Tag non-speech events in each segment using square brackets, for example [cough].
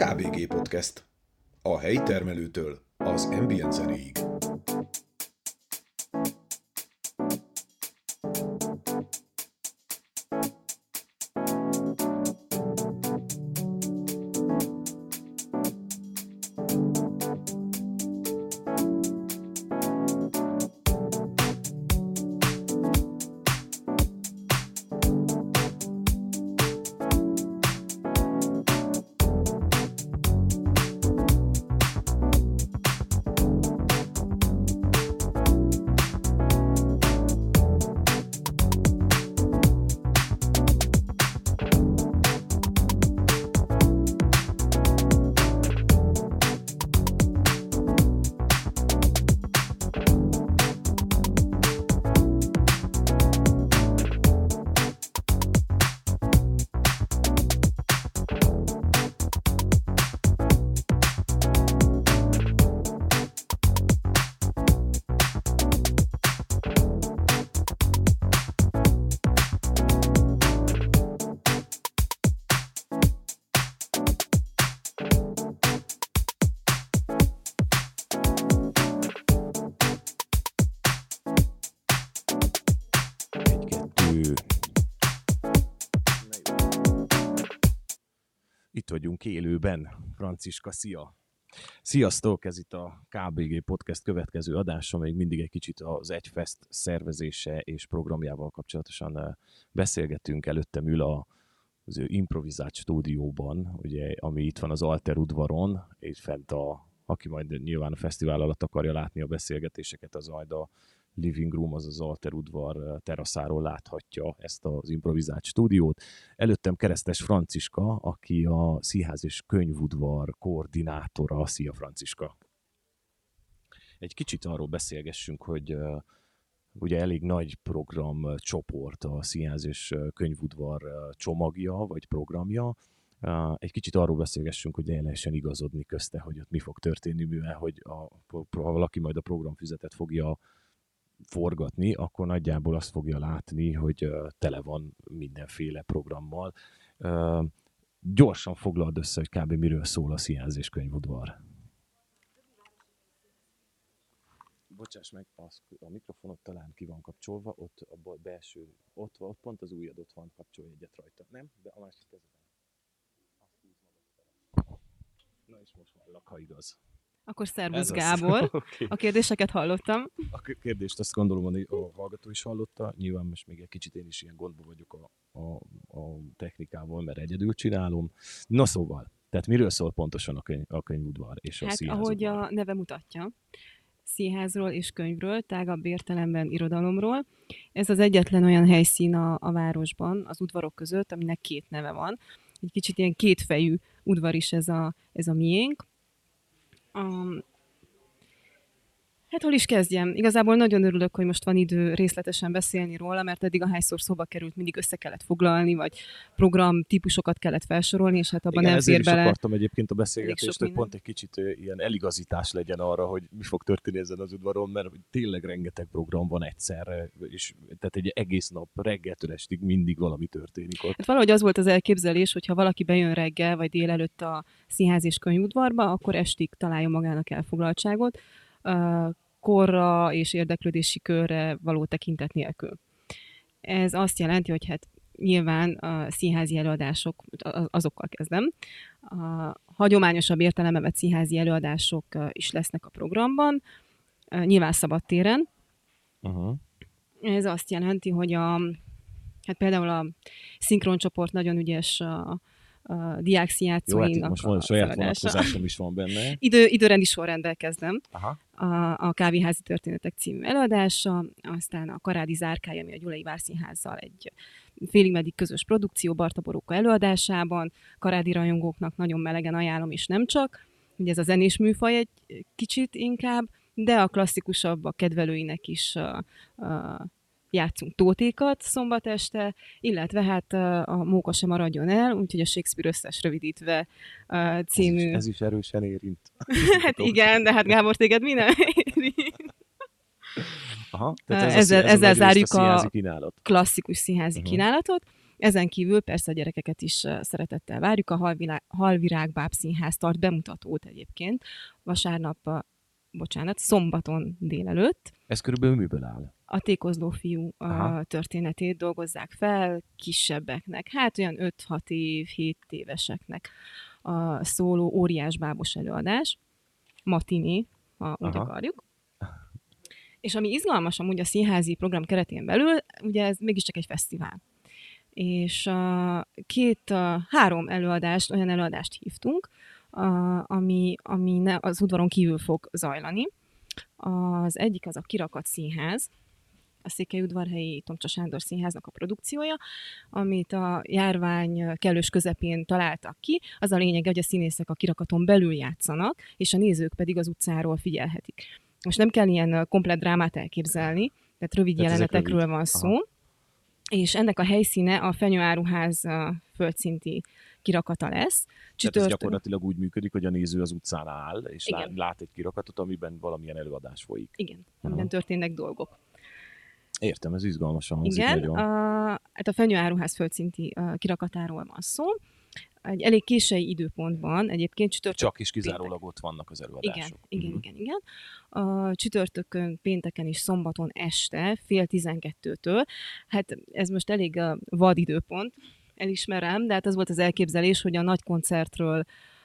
KBG Podcast. A helyi termelőtől az ambient zenéig. Élőben. Franciska, szia! Sziasztok! Ez itt a KBG Podcast következő adása, még mindig egy kicsit az Egyfest szervezése és programjával kapcsolatosan eh, beszélgetünk. Előttem ül az ő improvizált stúdióban, ugye, ami itt van az Alter udvaron, és fent a, aki majd nyilván a fesztivál alatt akarja látni a beszélgetéseket, az majd a living room, az az Alter udvar eh, teraszáról láthatja ezt az improvizált stúdiót. Előttem Keresztes Franciska, aki a Színház és Könyvudvar koordinátora. Szia Franciska! Egy kicsit arról beszélgessünk, hogy ugye elég nagy program eh, csoport a Színház és Könyvudvar csomagja, vagy programja. Egy kicsit arról beszélgessünk, hogy el lehessen igazodni közte, hogy ott mi fog történni, mivel hogy a, ha valaki majd a programfüzetet fogja forgatni, akkor nagyjából azt fogja látni, hogy tele van mindenféle programmal. Gyorsan foglald össze, hogy kb. miről szól a Színház és Könyvudvar. Bocsáss meg, az, a mikrofonot talán ki van kapcsolva, ott a belső, ott, ott pont az ujjad ott van, kapcsolj egyet rajta. Nem? De a másik fel. Na és most hallak, ha igaz. Akkor szervusz Ez az. Gábor. [laughs] Oké. A kérdéseket hallottam. A kérdést azt gondolom, hogy a hallgató is hallotta. Nyilván most még egy kicsit én is ilyen gondba vagyok a, a, a technikával, mert egyedül csinálom. Na szóval, tehát miről szól pontosan a, könyv, a könyvudvar és a Hát színház ahogy a neve mutatja, színházról és könyvről, tágabb értelemben irodalomról. Ez az egyetlen olyan helyszín a, a városban, az udvarok között, aminek két neve van. Egy kicsit ilyen kétfejű udvar is ez a, ez a miénk. Um, Hát hol is kezdjem? Igazából nagyon örülök, hogy most van idő részletesen beszélni róla, mert eddig ahányszor szóba került, mindig össze kellett foglalni, vagy program típusokat kellett felsorolni, és hát abban Igen, nem fér bele. akartam egyébként a beszélgetést, hogy minden. pont egy kicsit ilyen eligazítás legyen arra, hogy mi fog történni ezen az udvaron, mert tényleg rengeteg program van egyszerre, és tehát egy egész nap reggeltől estig mindig valami történik ott. Hát valahogy az volt az elképzelés, hogy ha valaki bejön reggel vagy délelőtt a színház és könyvudvarba, akkor estig találjon magának elfoglaltságot, korra és érdeklődési körre való tekintet nélkül. Ez azt jelenti, hogy hát nyilván a színházi előadások, azokkal kezdem, a hagyományosabb értelembe vett színházi előadások is lesznek a programban, nyilván szabadtéren, Uh-huh. ez azt jelenti, hogy a, hát például a szinkroncsoport nagyon ügyes a, a Jó, hát most van a saját vonatkozásom is van benne. [laughs] Idő, időrendi sorrendel kezdem. Aha. A, a Kávéházi Történetek című előadása, aztán a Karádi Zárkály, ami a Gyulai Várszínházzal egy félig meddig közös produkció Barta Boróka előadásában. Karádi rajongóknak nagyon melegen ajánlom, és nem csak. Ugye ez a zenés műfaj egy kicsit inkább, de a klasszikusabb a kedvelőinek is uh, uh, játszunk tótékat szombat este, illetve hát a Móka sem maradjon el, úgyhogy a Shakespeare összes rövidítve című... Ez is, ez is erősen érint. [laughs] Hát igen, de hát Gábor, téged mi nem? Aha, Ezzel- szí- ezzel nagy részt zárjuk a- színházi kínálat. Klasszikus színházi uh-huh. kínálatot, Ezen kívül persze a gyerekeket is szeretettel várjuk. A Halvirág, Halvirág Báb Színház tart bemutatót egyébként vasárnap, bocsánat, szombaton délelőtt. Ez körülbelül miből áll? A tékozló fiú a történetét dolgozzák fel kisebbeknek, hát olyan 5-6 év, 7 éveseknek a szóló óriás bábos előadás, matiné, ha úgy Aha. akarjuk. És ami izgalmas amúgy a színházi program keretén belül, ugye ez mégiscsak egy fesztivál. És a két, a három előadást, olyan előadást hívtunk, a, ami, ami ne, az udvaron kívül fog zajlani. Az egyik az a Kirakat Színház, a Székelyudvarhelyi Tomcsa Sándor Színháznak a produkciója, amit a járvány kellős közepén találtak ki. Az a lényeg, hogy a színészek a kirakaton belül játszanak, és a nézők pedig az utcáról figyelhetik. Most nem kell ilyen komplet drámát elképzelni, tehát rövid tehát jelenetekről rövid. van szó. Aha. És ennek a helyszíne a Fenyőáruház földszinti kirakata lesz. Csütört... Tehát ez gyakorlatilag úgy működik, hogy a néző az utcán áll, és Igen. lát egy kirakatot, amiben valamilyen előadás folyik. Igen, amiben történnek dolgok. Értem, ez izgalmasan hangzik Igen, nagyon. A, hát a fenyőáruház földszinti uh, kirakatáról van szó. Egy elég késői időpontban, egyébként csütörtök Csak is kizárólag ott vannak az előadások. Igen, igen, mm. igen, igen. A csütörtökön, pénteken és szombaton este, fél tizenkettőtől. Hát ez most elég a vad időpont, elismerem, de hát az volt az elképzelés, hogy a nagy koncertről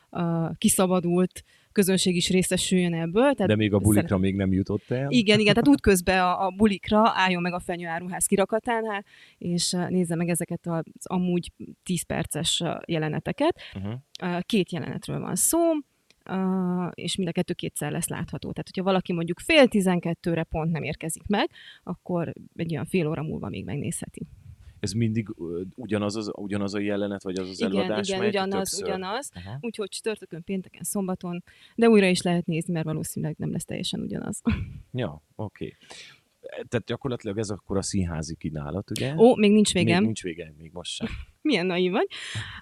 uh, kiszabadult közönség is részesüljön ebből. Tehát De még a bulikra szeret... még nem jutott el. Igen, igen, tehát útközben a, a bulikra álljon meg a fenyőáruház kirakatánál, és nézze meg ezeket az amúgy 10 perces jeleneteket. Uh-huh. Két jelenetről van szó, Uh, és mind a kettő kétszer lesz látható. Tehát, hogyha valaki mondjuk fél tizenkettőre pont nem érkezik meg, akkor egy olyan fél óra múlva még megnézheti ez mindig ugyanaz, az, ugyanaz a jelenet, vagy az az igen, előadás Igen, ugyanaz, többször? ugyanaz. Uh-huh. Úgyhogy csütörtökön, pénteken, szombaton, de újra is lehet nézni, mert valószínűleg nem lesz teljesen ugyanaz. [laughs] Ja, oké. Okay. Tehát gyakorlatilag ez akkor a színházi kínálat, ugye? Ó, még nincs vége. Még nincs vége, még most sem. [laughs] Milyen naív vagy.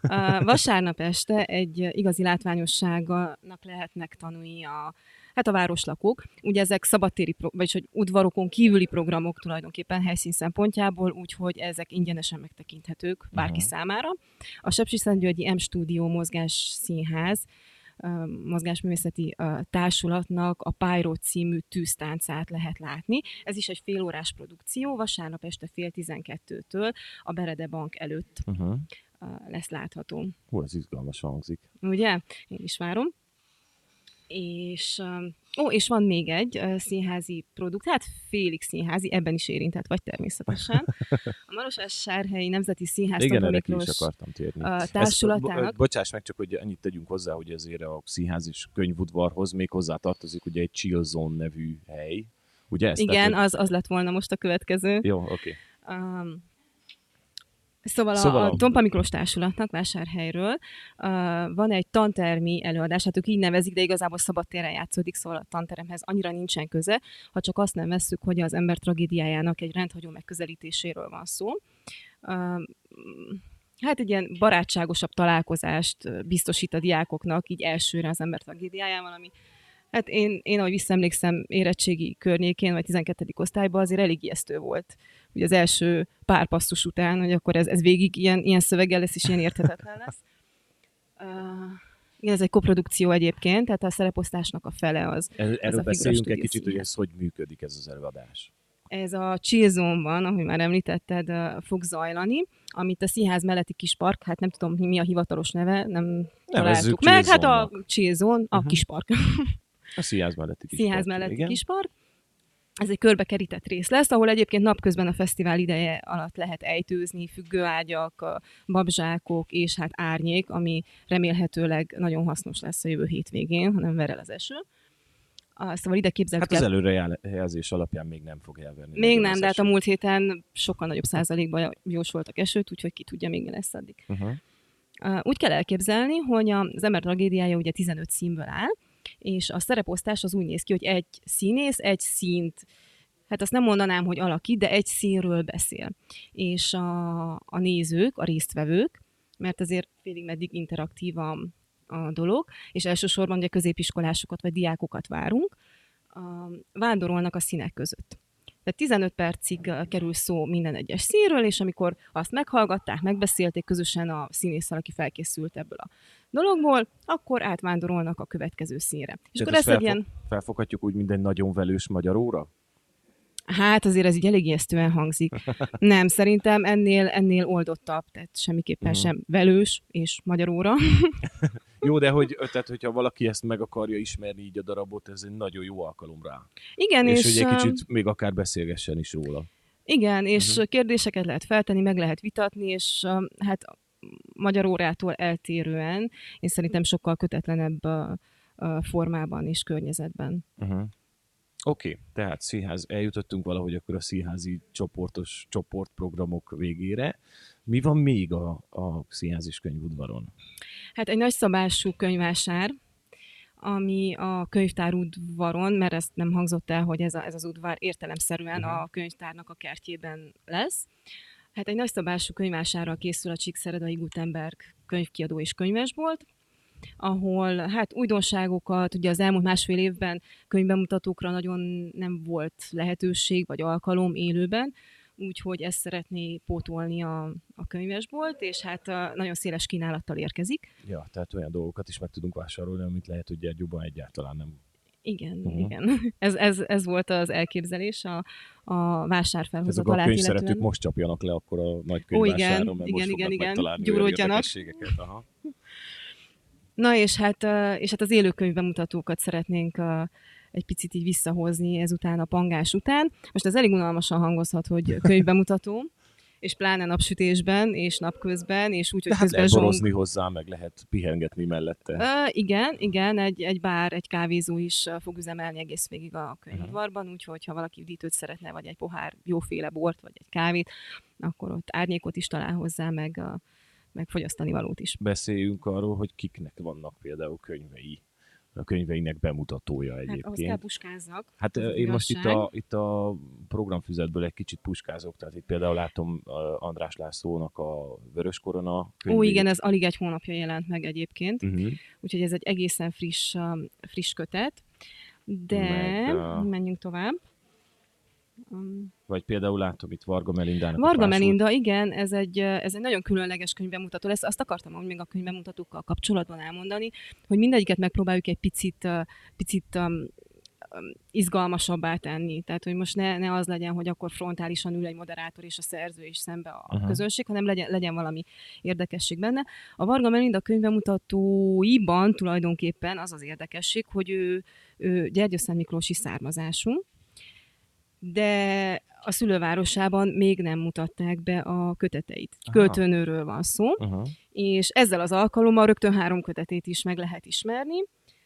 Uh, vasárnap este egy igazi látványosságnak lehetnek tanulni a hát a városlakók. Ugye ezek szabadtéri, vagyis hogy udvarokon kívüli programok tulajdonképpen helyszín szempontjából, úgyhogy ezek ingyenesen megtekinthetők bárki uh-huh. számára. A Sepsiszentgyörgyi M Stúdió Mozgás Színház mozgásművészeti társulatnak a Pyro című tűztáncát lehet látni. Ez is egy félórás produkció, vasárnap este fél tizenkettőtől a Berede Bank előtt uh-huh. lesz látható. Hú, ez izgalmas hangzik. Ugye? Én is várom és ó, és van még egy színházi produkt, hát félig színházi, ebben is érintett vagy természetesen. A Marosás Sárhelyi Nemzeti Színház Igen, erre is akartam térni. Társulatának. Ezt, bocsáss meg csak, hogy annyit tegyünk hozzá, hogy azért a színház és könyvudvarhoz még hozzá tartozik ugye egy Chill Zone nevű hely. Ugye ezt Igen, tehát, az, az lett volna most a következő. Jó, oké. Okay. Um, Szóval, szóval a, a Tompa Miklós Társulatnak vásárhelyről uh, van egy tantermi előadás, hát ők így nevezik, de igazából szabadtéren játszódik, szóval a tanteremhez annyira nincsen köze, ha csak azt nem vesszük, hogy az ember tragédiájának egy rendhagyó megközelítéséről van szó. Uh, hát egy ilyen barátságosabb találkozást biztosít a diákoknak így elsőre az ember tragédiájával, ami Hát én, én ahogy visszaemlékszem érettségi környékén, vagy 12. osztályban azért elég ijesztő volt. Ugye az első pár passzus után, hogy akkor ez, ez végig ilyen, ilyen szöveggel lesz, és ilyen érthetetlen lesz. Uh, igen, ez egy koprodukció egyébként, tehát a szereposztásnak a fele az. Erről ez beszéljünk egy kicsit, hogy ez hogy működik ez az előadás. Ez a Chillzone-ban, ahogy már említetted, fog zajlani, amit a színház melletti kis park, hát nem tudom, mi a hivatalos neve, nem találtuk meg, hát a Chillzone, a uh-huh. kis park. [laughs] A színház melletti kispark. Színház melletti igen. kispark. Ez egy körbekerített rész lesz, ahol egyébként napközben a fesztivál ideje alatt lehet ejtőzni, függőágyak, babzsákok és hát árnyék, ami remélhetőleg nagyon hasznos lesz a jövő hétvégén, ha nem ver el az eső. Szóval ide képzeljük. Hát az előrejelzés alapján még nem fog elverni. Még nem, de hát a múlt héten sokkal nagyobb százalékban jósoltak esőt, úgyhogy ki tudja, még mi lesz addig. Uh-huh. Úgy kell elképzelni, hogy az ember tragédiája ugye 15 színből áll, és a szereposztás az úgy néz ki, hogy egy színész egy színt hát azt nem mondanám, hogy alakít, de egy színről beszél. És a, a nézők, a résztvevők, mert azért félig meddig interaktív a, a dolog, és elsősorban ugye középiskolásokat vagy diákokat várunk, a, vándorolnak a színek között. Tehát 15 percig kerül szó minden egyes színről, és amikor azt meghallgatták, megbeszélték közösen a színésszel, aki felkészült ebből a dologból, akkor átvándorolnak a következő színre. És Tehát akkor ezt ezt egy ilyen, Felfoghatjuk úgy minden nagyon velős magyar óra? hát azért ez így elég ijesztően hangzik. [laughs] Nem, szerintem ennél, ennél oldottabb, tehát semmiképpen Mhm. sem velős és magyaróra. [laughs] Jó, de hogy, tehát, hogyha valaki ezt meg akarja ismerni így a darabot, ez egy nagyon jó alkalom rá. Igen, és, és, hogy egy kicsit még akár beszélgessen is róla. Igen, és uh-huh. kérdéseket lehet feltenni, meg lehet vitatni, és hát magyar órától eltérően én szerintem sokkal kötetlenebb formában és környezetben. Uh-huh. Oké, okay, tehát színház, eljutottunk valahogy akkor a színházi csoportos csoportprogramok végére. Mi van még a, a színház és könyvudvaron? Hát egy nagyszabású könyvásár, ami a könyvtár udvaron, mert ezt nem hangzott el, hogy ez, a, ez az udvar értelemszerűen Mhm. a könyvtárnak a kertjében lesz. Hát egy nagyszabású könyvásárral készül a Csíkszeredai Gutenberg könyvkiadó és könyvesbolt, ahol hát újdonságokat, ugye az elmúlt másfél évben könyvbemutatókra nagyon nem volt lehetőség vagy alkalom élőben, úgyhogy ezt szeretné pótolni a, a könyvesbolt, és hát a, nagyon széles kínálattal érkezik. Ja, tehát olyan dolgokat is meg tudunk vásárolni, amit lehet, hogy Gyergyóban egyáltalán nem. Igen, uh-huh. igen. [laughs] Ez, ez, ez volt az elképzelés a, a Ezek vásárfelhozatalát a könyvszeretők most csapjanak le akkor a nagy igen, könyvvásáron, mert igen, most igen, igen. olyan Gyúródjanak. Aha. [laughs] Na és hát, és hát az élőkönyv bemutatókat szeretnénk egy picit így visszahozni ezután a pangás után. Most ez elég unalmasan hangozhat, hogy könyvbemutató, [laughs] és pláne napsütésben, és napközben, és úgy, hogy De hát közben zsong... hozzá, meg lehet pihengetni mellette. Ö, igen, igen, egy, egy bár, egy kávézó is fog üzemelni egész végig a könyvudvarban, úgyhogy ha valaki üdítőt szeretne, vagy egy pohár jóféle bort, vagy egy kávét, akkor ott árnyékot is talál hozzá, meg, ö, meg fogyasztani valót is. Beszéljünk arról, hogy kiknek vannak például könyvei. A könyveinek bemutatója Hát ahhoz kell egyébként. puskázzak. Hát én most itt igazság. a, itt a programfüzetből egy kicsit puskázok, tehát itt például látom András Lászlónak a Vörös Korona Ó, könyvét. igen, ez alig egy hónapja jelent meg egyébként, Uh-huh. úgyhogy ez egy egészen friss, friss kötet. De Meg, uh, menjünk tovább. Um, Vagy például látom itt Varga Melindának Varga Melinda, igen, ez egy, ez egy nagyon különleges könyvbemutató lesz. Azt akartam hogy még a könyvbemutatókkal kapcsolatban elmondani, hogy mindegyiket megpróbáljuk egy picit, picit um, izgalmasabbá tenni. Tehát, hogy most ne, ne az legyen, hogy akkor frontálisan ül egy moderátor és a szerző is szembe a Aha. közönség, hanem legyen, legyen valami érdekesség benne. A Varga Melinda könyvbemutatóiban tulajdonképpen az az érdekesség, hogy ő, ő Gyergyőszent Miklósi származású, de a szülővárosában még nem mutatták be a köteteit. Aha. Költőnőről van szó, Uh-huh. és ezzel az alkalommal rögtön három kötetét is meg lehet ismerni.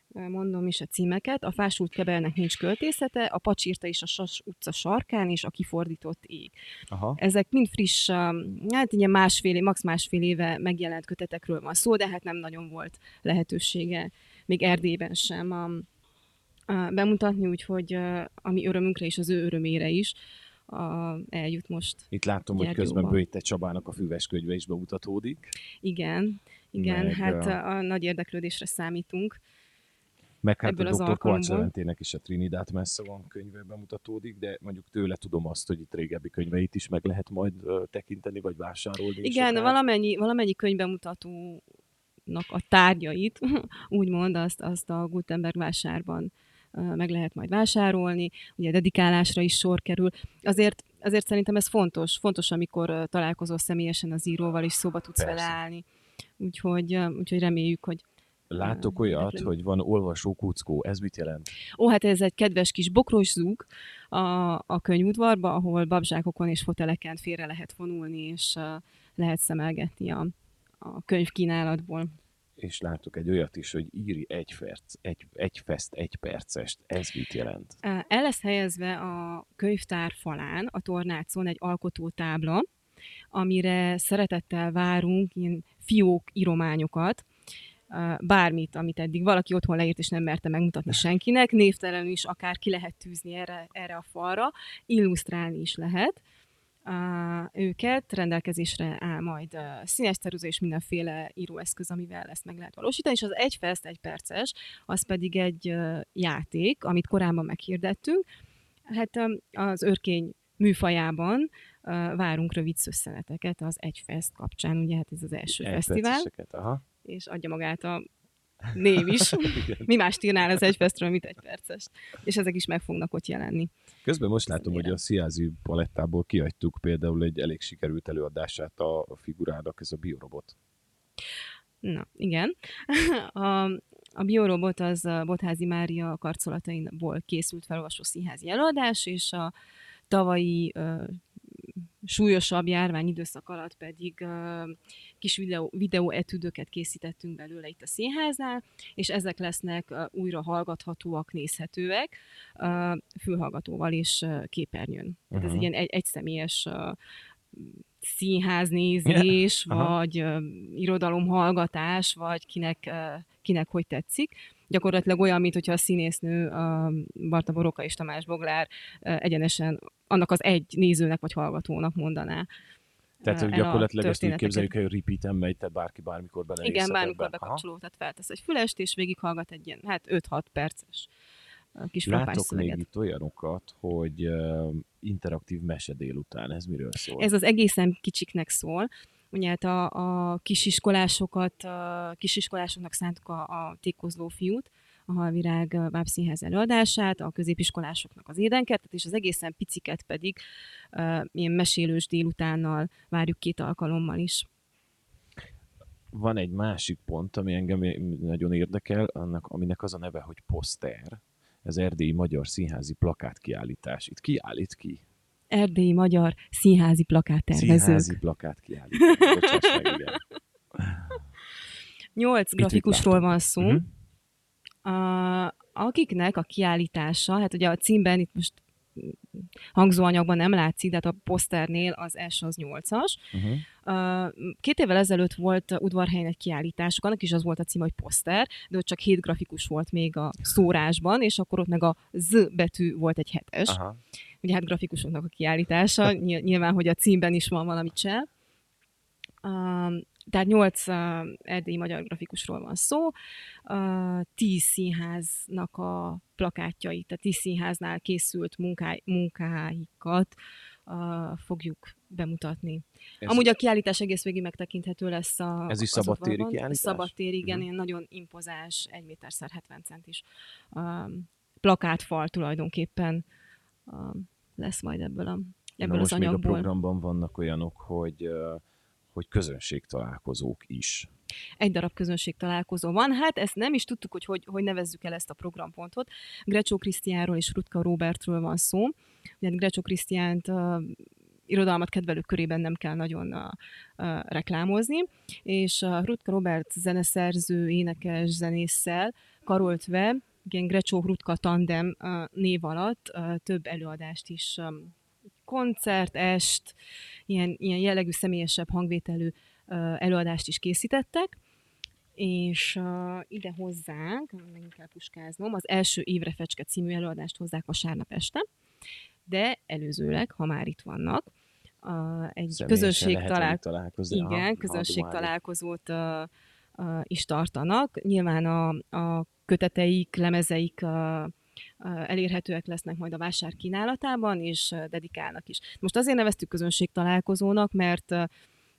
Mondom is a címeket. A fásult kebelnek nincs költészete, a pacsírta is a Sas utca sarkán, és a kifordított ég. Aha. Ezek mind friss, um, hát ilyen másfél, max másfél éve megjelent kötetekről van szó, de hát nem nagyon volt lehetősége még Erdélyben sem um, uh, bemutatni, úgyhogy ami örömünkre és az ő örömére is uh, eljut most. Itt látom, hogy Gyergyóban. közben Böjte Csabának a füves könyve is bemutatódik. Igen, igen, Meg, hát a, a nagy érdeklődésre számítunk. Meg hát Ebből a Dr. Kovács. Leventének is a Trinidad messze van könyve bemutatódik, de mondjuk tőle tudom azt, hogy itt régebbi könyveit is meg lehet majd tekinteni, vagy vásárolni. Igen, akár. valamennyi, valamennyi könyvbemutatónak a tárgyait, [laughs] úgymond azt, azt a Gutenberg vásárban meg lehet majd vásárolni, ugye dedikálásra is sor kerül. Azért, azért szerintem ez fontos, fontos, amikor találkozol személyesen az íróval, és szóba tudsz Persze. vele állni. Úgyhogy, úgyhogy reméljük, hogy Látok olyat, érdeklődni. hogy van olvasó kuckó. Ez mit jelent? Ó, hát ez egy kedves kis bokros zúg a, a könyvudvarba, ahol babzsákokon és foteleken félre lehet vonulni, és uh, lehet szemelgetni a, a könyvkínálatból. És látok egy olyat is, hogy írj egy, perc, egy, egy fest, egy percest. Ez mit jelent? El lesz helyezve a könyvtár falán, a tornácon egy alkotótábla, amire szeretettel várunk ilyen fiók írományokat, uh, bármit, amit eddig valaki otthon leírt, és nem merte megmutatni senkinek, névtelenül is akár ki lehet tűzni erre, erre a falra, illusztrálni is lehet őket, rendelkezésre áll majd színes ceruza és mindenféle íróeszköz, amivel ezt meg lehet valósítani, és az egy fest, egy perces, az pedig egy játék, amit korábban meghirdettünk, Hát az örkény műfajában várunk rövid szösszeneteket az Egyfest kapcsán, ugye hát ez az első fesztivál, Egyperceseket, Aha. és adja magát a név is. [laughs] Mi mást írnál az Egyfestről, mint egy perces. És ezek is meg fognak ott jelenni. Közben most látom, hogy Remélem. a Sziázi palettából kiadtuk például egy elég sikerült előadását a figurának, ez a biorobot. Na, igen. [laughs] A, a biorobot az Botházi Mária karcolatainból készült felolvasó színházi előadás, és a tavalyi súlyosabb járvány időszak alatt pedig kis videó, videóetüdöket készítettünk belőle itt a színháznál, és ezek lesznek újra hallgathatóak, nézhetőek, fülhallgatóval és képernyőn. Tehát ez Mhm. egy ilyen egy, egyszemélyes színháznézés, [laughs] Aha. vagy ö, irodalomhallgatás, vagy kinek, kinek hogy tetszik. Gyakorlatilag olyan, mint hogyha a színésznő, a Barta Boroka és Tamás Boglár egyenesen annak az egy nézőnek vagy hallgatónak mondaná. Tehát hogy gyakorlatilag ezt úgy képzeljük, hogy repeaten megy, tehát bárki bármikor belenézhet Igen, bármikor ebbe. Aha. bekapcsoló, tehát feltesz egy fülest, és végighallgat egy ilyen, hát 5-6 perces kis Látok még szöveget. itt olyanokat, hogy uh, interaktív mese délután, ez miről szól? Ez az egészen kicsiknek szól. Ugye hát a, a kisiskolásokat, a kisiskolásoknak szántuk a, a tékozló fiút, a Halvirág bábszínház előadását, a középiskolásoknak az édenkertet, és az egészen piciket pedig uh, ilyen mesélős délutánnal várjuk két alkalommal is. Van egy másik pont, ami engem nagyon érdekel, annak, aminek az a neve, hogy poszter. Ez erdélyi magyar színházi plakátkiállítás. Itt kiállít ki? Erdélyi magyar színházi plakáttervezők. Színházi meg, igen. Nyolc grafikusról van szó, Mhm. a, akiknek a kiállítása, hát ugye a címben itt most hangzóanyagban nem látszik, de hát a poszternél az első az nyolcas. Uh-huh. Uh, Két évvel ezelőtt volt udvarhelyen egy kiállításuk, annak is az volt a cím, hogy poszter, de ott csak hét grafikus volt még a szórásban, és akkor ott meg a Z betű volt egy hetes. Aha. Ugye hát grafikusoknak a kiállítása, nyil- nyilván, hogy a címben is van valami csel. Um, tehát nyolc uh, erdélyi magyar grafikusról van szó, uh, tíz színháznak a plakátjai, tehát tíz színháznál készült munkáikat uh, fogjuk bemutatni. Ez, Amúgy a kiállítás egész végig megtekinthető lesz a Ez is szabadtéri kiállítás? Szabadtéri, igen, ilyen nagyon impozás, 1 méter szer 70 centis um, plakátfal tulajdonképpen um, lesz majd ebből, a, Na ebből az most még a anyagból. programban vannak olyanok, hogy, hogy közönségtalálkozók is. Egy darab közönség találkozó van. Hát ezt nem is tudtuk, hogy hogy, hogy nevezzük el ezt a programpontot. Grecsó Krisztiánról és Rutka Robertről van szó. Ugye Grecsó Krisztiánt uh, irodalmat kedvelők körében nem kell nagyon uh, uh, reklámozni, és uh, Rutka Robert zeneszerző, énekes, zenésszel karoltve, igen, Grecsó Rutka tandem név alatt több előadást is koncert, est, ilyen, ilyen jellegű személyesebb hangvételű előadást is készítettek, és uh, ide hozzánk, megint kell puskáznom, az első évre fecske című előadást hozzák vasárnap este, de előzőleg, ha már itt vannak, uh, egy Személyesen közösség lehet talál... velük találkozni. Aha, Igen, közönség találkozót uh, uh, is tartanak. Nyilván a, a köteteik, lemezeik uh, elérhetőek lesznek majd a vásár kínálatában, és dedikálnak is. Most azért neveztük közönség találkozónak, mert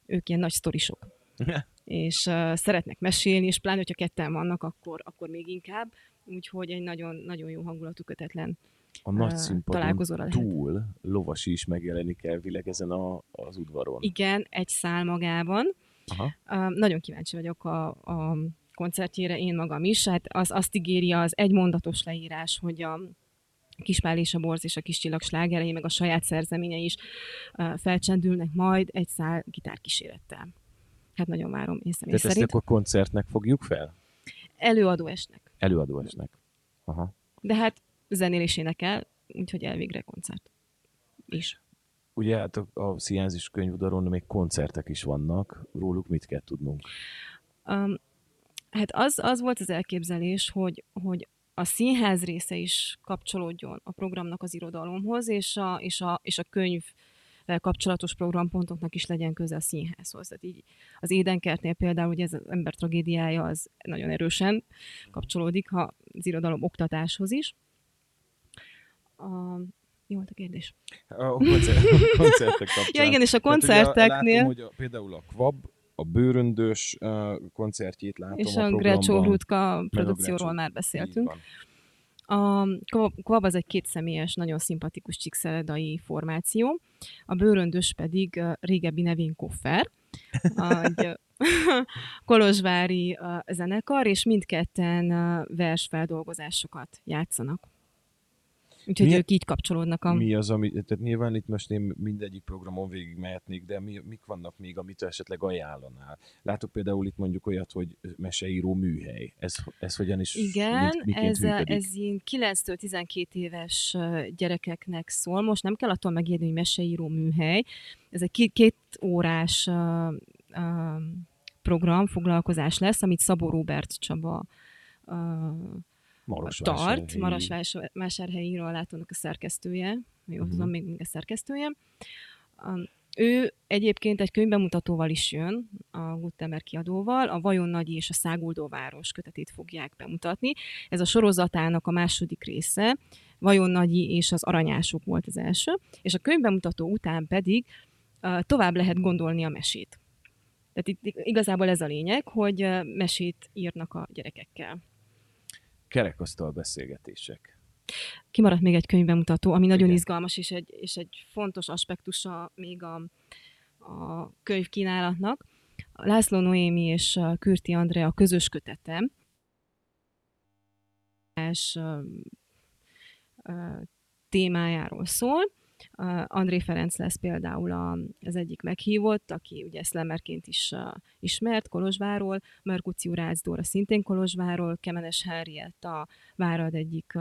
ők ilyen nagy sztorisok és uh, szeretnek mesélni, és pláne, hogyha ketten vannak, akkor, akkor még inkább. Úgyhogy egy nagyon, nagyon jó hangulatú kötetlen A nagy színpadon lehet. túl lovasi is megjelenik elvileg ezen a, az udvaron. Igen, egy szál magában. Aha. Uh, nagyon kíváncsi vagyok a, a koncertjére én magam is. Hát az, azt ígéri az egymondatos leírás, hogy a Kispál és a Borz és a Kis Csillag slágerei, meg a saját szerzeményei is uh, felcsendülnek majd egy szál gitárkísérettel. Hát nagyon várom én személy Tehát ezt szerint. akkor koncertnek fogjuk fel? Előadó esnek. Előadó esnek. Aha. De hát zenélés énekel, úgyhogy elvégre koncert. is. Ugye hát a, a Szienzis könyvudaron még koncertek is vannak, róluk mit kell tudnunk? Um, hát az, az volt az elképzelés, hogy, hogy a színház része is kapcsolódjon a programnak az irodalomhoz, és a, és a, és a könyv kapcsolatos programpontoknak is legyen köze a színházhoz. Tehát így az Édenkertnél például ugye ez az ember tragédiája az nagyon erősen kapcsolódik ha az irodalom oktatáshoz is. A, Mi volt a kérdés? A koncert, a [laughs] koncertek kapcsán. Ja igen, és a koncerteknél... látom, hogy a, például a Kvab, a Bőröndös uh, koncertjét látom és a, a. Grecsó Hrutka meg a produkcióról már beszéltünk. A Kva- Kvab az egy kétszemélyes, nagyon szimpatikus csíkszeredai formáció, a bőröndös pedig ö, régebbi nevén Koffer, egy [laughs] kolozsvári ö, zenekar, és mindketten ö, versfeldolgozásokat játszanak. Úgyhogy Mi- ők így kapcsolódnak a... Mi az, ami, tehát nyilván itt most én mindegyik programon végig mehetnék, de mi, mik vannak még, amit esetleg ajánlanál? Látok például itt mondjuk olyat, hogy meseíró műhely. Ez, ez hogyan is Igen, miként ez, működik? ez ilyen 9-től 12 éves gyerekeknek szól. Most nem kell attól megírni, hogy meseíró műhely. Ez egy két, két órás uh, uh, program, foglalkozás lesz, amit Szabó Róbert Csaba uh, tart. Marosvásárhelyi. Marosvásárhelyi íróalátónak a szerkesztője. Jó, Mhm. uh-huh. még mindig a szerkesztője. Um, ő egyébként egy könyvbemutatóval is jön, a Gutenberg kiadóval, a Vajon Nagyi és a Száguldó város kötetét fogják bemutatni. Ez a sorozatának a második része, Vajon Nagyi és az Aranyások volt az első, és a könyvbemutató után pedig uh, tovább lehet gondolni a mesét. Tehát itt igazából ez a lényeg, hogy uh, mesét írnak a gyerekekkel. Kerekasztal beszélgetések. Kimaradt még egy könyvbemutató, ami nagyon Igen. izgalmas, és egy, és egy fontos aspektusa még a, a könyvkínálatnak. László Noémi és uh, Kürti Andrea közös kötete, és, uh, uh, témájáról szól. André Ferenc lesz például a, az egyik meghívott, aki ugye szlemmerként is ismert Kolozsváról, Merkuciu Rácz Dóra szintén Kolozsváról, Kemenes Henrietta Várad egyik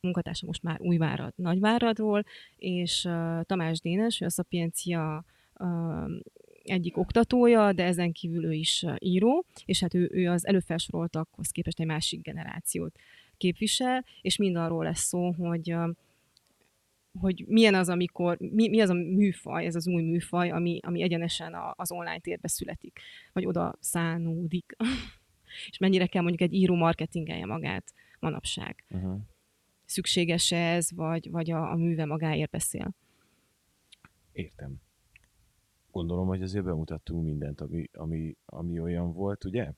munkatársa most már Újvárad Nagyváradról, és Tamás Dénes, ő a Szapiencia egyik oktatója, de ezen kívül ő is író, és hát ő, ő az előfelsoroltakhoz képest egy másik generációt képvisel, és mind arról lesz szó, hogy hogy milyen az, amikor, mi, mi az a műfaj, ez az új műfaj, ami, ami egyenesen a, az online térbe születik, vagy oda szánódik. [laughs] és mennyire kell mondjuk egy író marketingelje magát manapság. Uh-huh. Szükséges ez, vagy, vagy a, a műve magáért beszél. Értem. Gondolom, hogy azért bemutattunk mindent, ami, ami, ami olyan volt, ugye?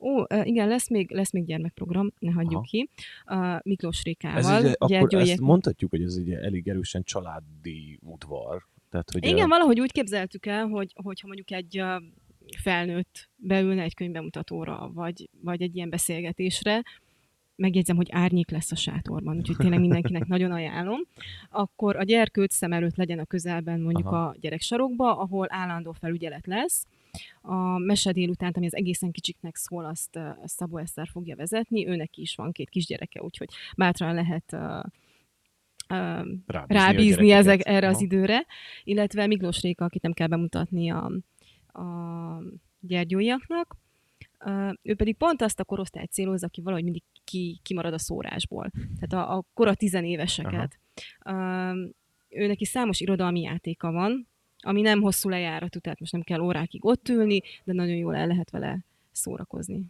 Ó, igen, lesz még, lesz még gyermekprogram, ne hagyjuk Aha. ki. Uh, Miklós Ez Rékával. ugye, akkor ezt mondhatjuk, hogy ez ugye elég erősen családi udvar. Tehát, hogy Igen, a, valahogy úgy képzeltük el, hogy, hogyha mondjuk egy felnőtt beülne egy könyvbemutatóra, vagy, vagy egy ilyen beszélgetésre, megjegyzem, hogy árnyék lesz a sátorban, úgyhogy tényleg mindenkinek nagyon ajánlom, akkor a gyerkőt szem előtt legyen a közelben mondjuk Aha. A gyereksarokba, ahol állandó felügyelet lesz. A mese délután, ami az egészen kicsiknek szól, azt ö, Szabó Eszter fogja vezetni, őnek is van két kisgyereke, úgyhogy bátran lehet uh, uh, rábízni, rábízni ezek, erre az időre, illetve Miklós Réka, akit nem kell bemutatni a, a gyergyóiaknak, ő pedig pont azt a korosztályt célozza, aki valahogy mindig ki, kimarad a szórásból. Tehát a, a kora tizenéveseket. Uh, ő neki számos irodalmi játéka van, ami nem hosszú lejáratú, tehát most nem kell órákig ott ülni, de nagyon jól el lehet vele szórakozni.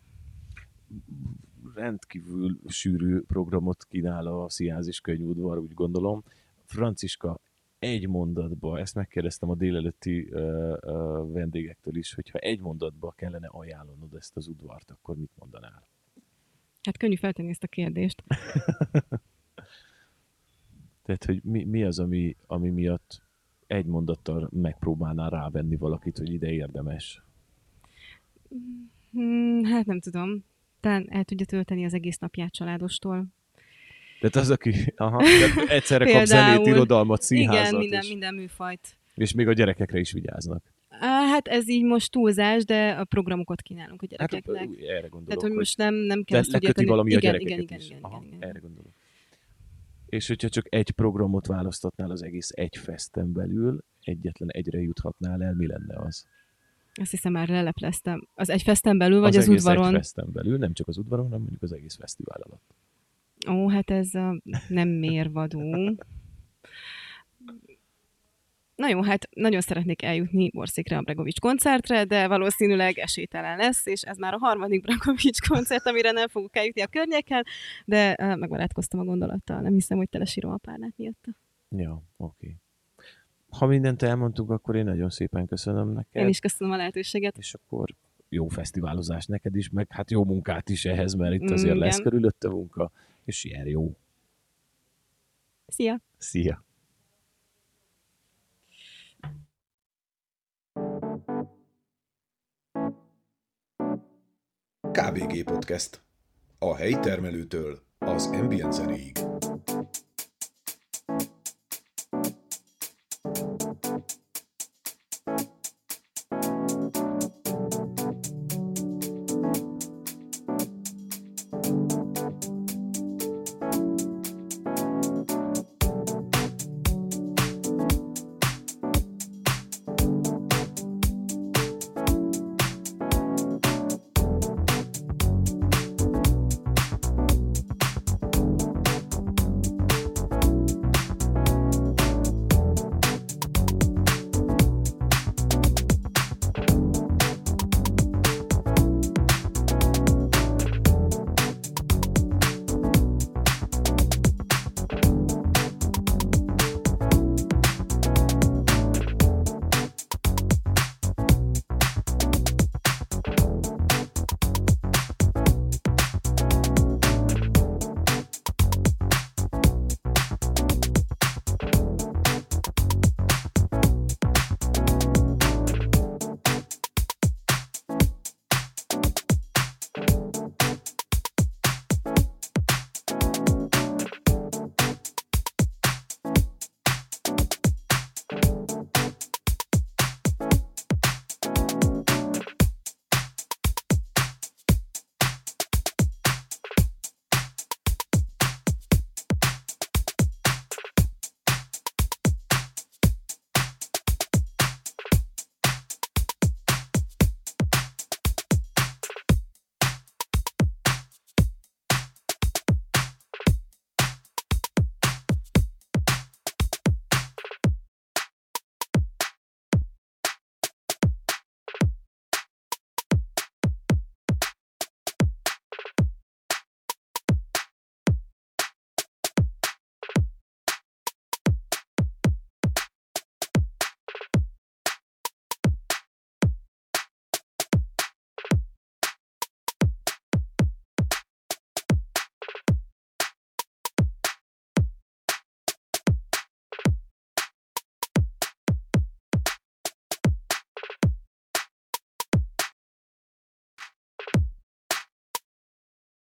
rendkívül sűrű programot kínál a Sziázis könyvudvar, úgy gondolom. Franciska, egy mondatba, ezt megkérdeztem a délelőtti uh, uh, vendégektől is, hogyha egy mondatba kellene ajánlanod ezt az udvart, akkor mit mondanál? Hát könnyű feltenni ezt a kérdést. [laughs] Tehát, hogy mi, mi az, ami, ami miatt egy mondattal megpróbálnál rávenni valakit, hogy ide érdemes? Hmm, hát nem tudom. Talán el tudja tölteni az egész napját családostól. Tehát az, aki aha, [laughs] tehát egyszerre kap zenét, irodalmat, színházat, Igen, minden, és, minden műfajt. és még a gyerekekre is vigyáznak. Hát ez így most túlzás, de a programokat kínálunk a Hát gyerekeknek. úgy, erre gondolok, Tehát, hogy most nem, nem kell ezt leköti valami igen, a gyerekeket igen, igen, is. igen, Aha, igen, igen. Erre gondolok. És hogyha csak egy programot választatnál az egész egy festen belül, egyetlen egyre juthatnál el, mi lenne az? Azt hiszem már lelepleztem. Az egy festen belül, vagy az, egész udvaron? egy festen belül, nem csak az udvaron, hanem mondjuk az egész fesztivál alatt. Ó, hát ez a nem mérvadó. Na jó, hát nagyon szeretnék eljutni Borszikra a Bregovics koncertre, de valószínűleg esélytelen lesz, és ez már a harmadik Bregovics koncert, amire nem fogok eljutni a környéken, de uh, megbarátkoztam a gondolattal, nem hiszem, hogy telesírom a párnát miatta. Ja, oké. Ha mindent elmondtuk, akkor én nagyon szépen köszönöm neked. Én is köszönöm a lehetőséget. És akkor jó fesztiválozást neked is, meg hát jó munkát is ehhez, mert itt mm, azért mm, lesz igen. körülötte munka és ilyen jó. Szia! Szia! KBG Podcast. A helyi termelőtől az ambient zenéig.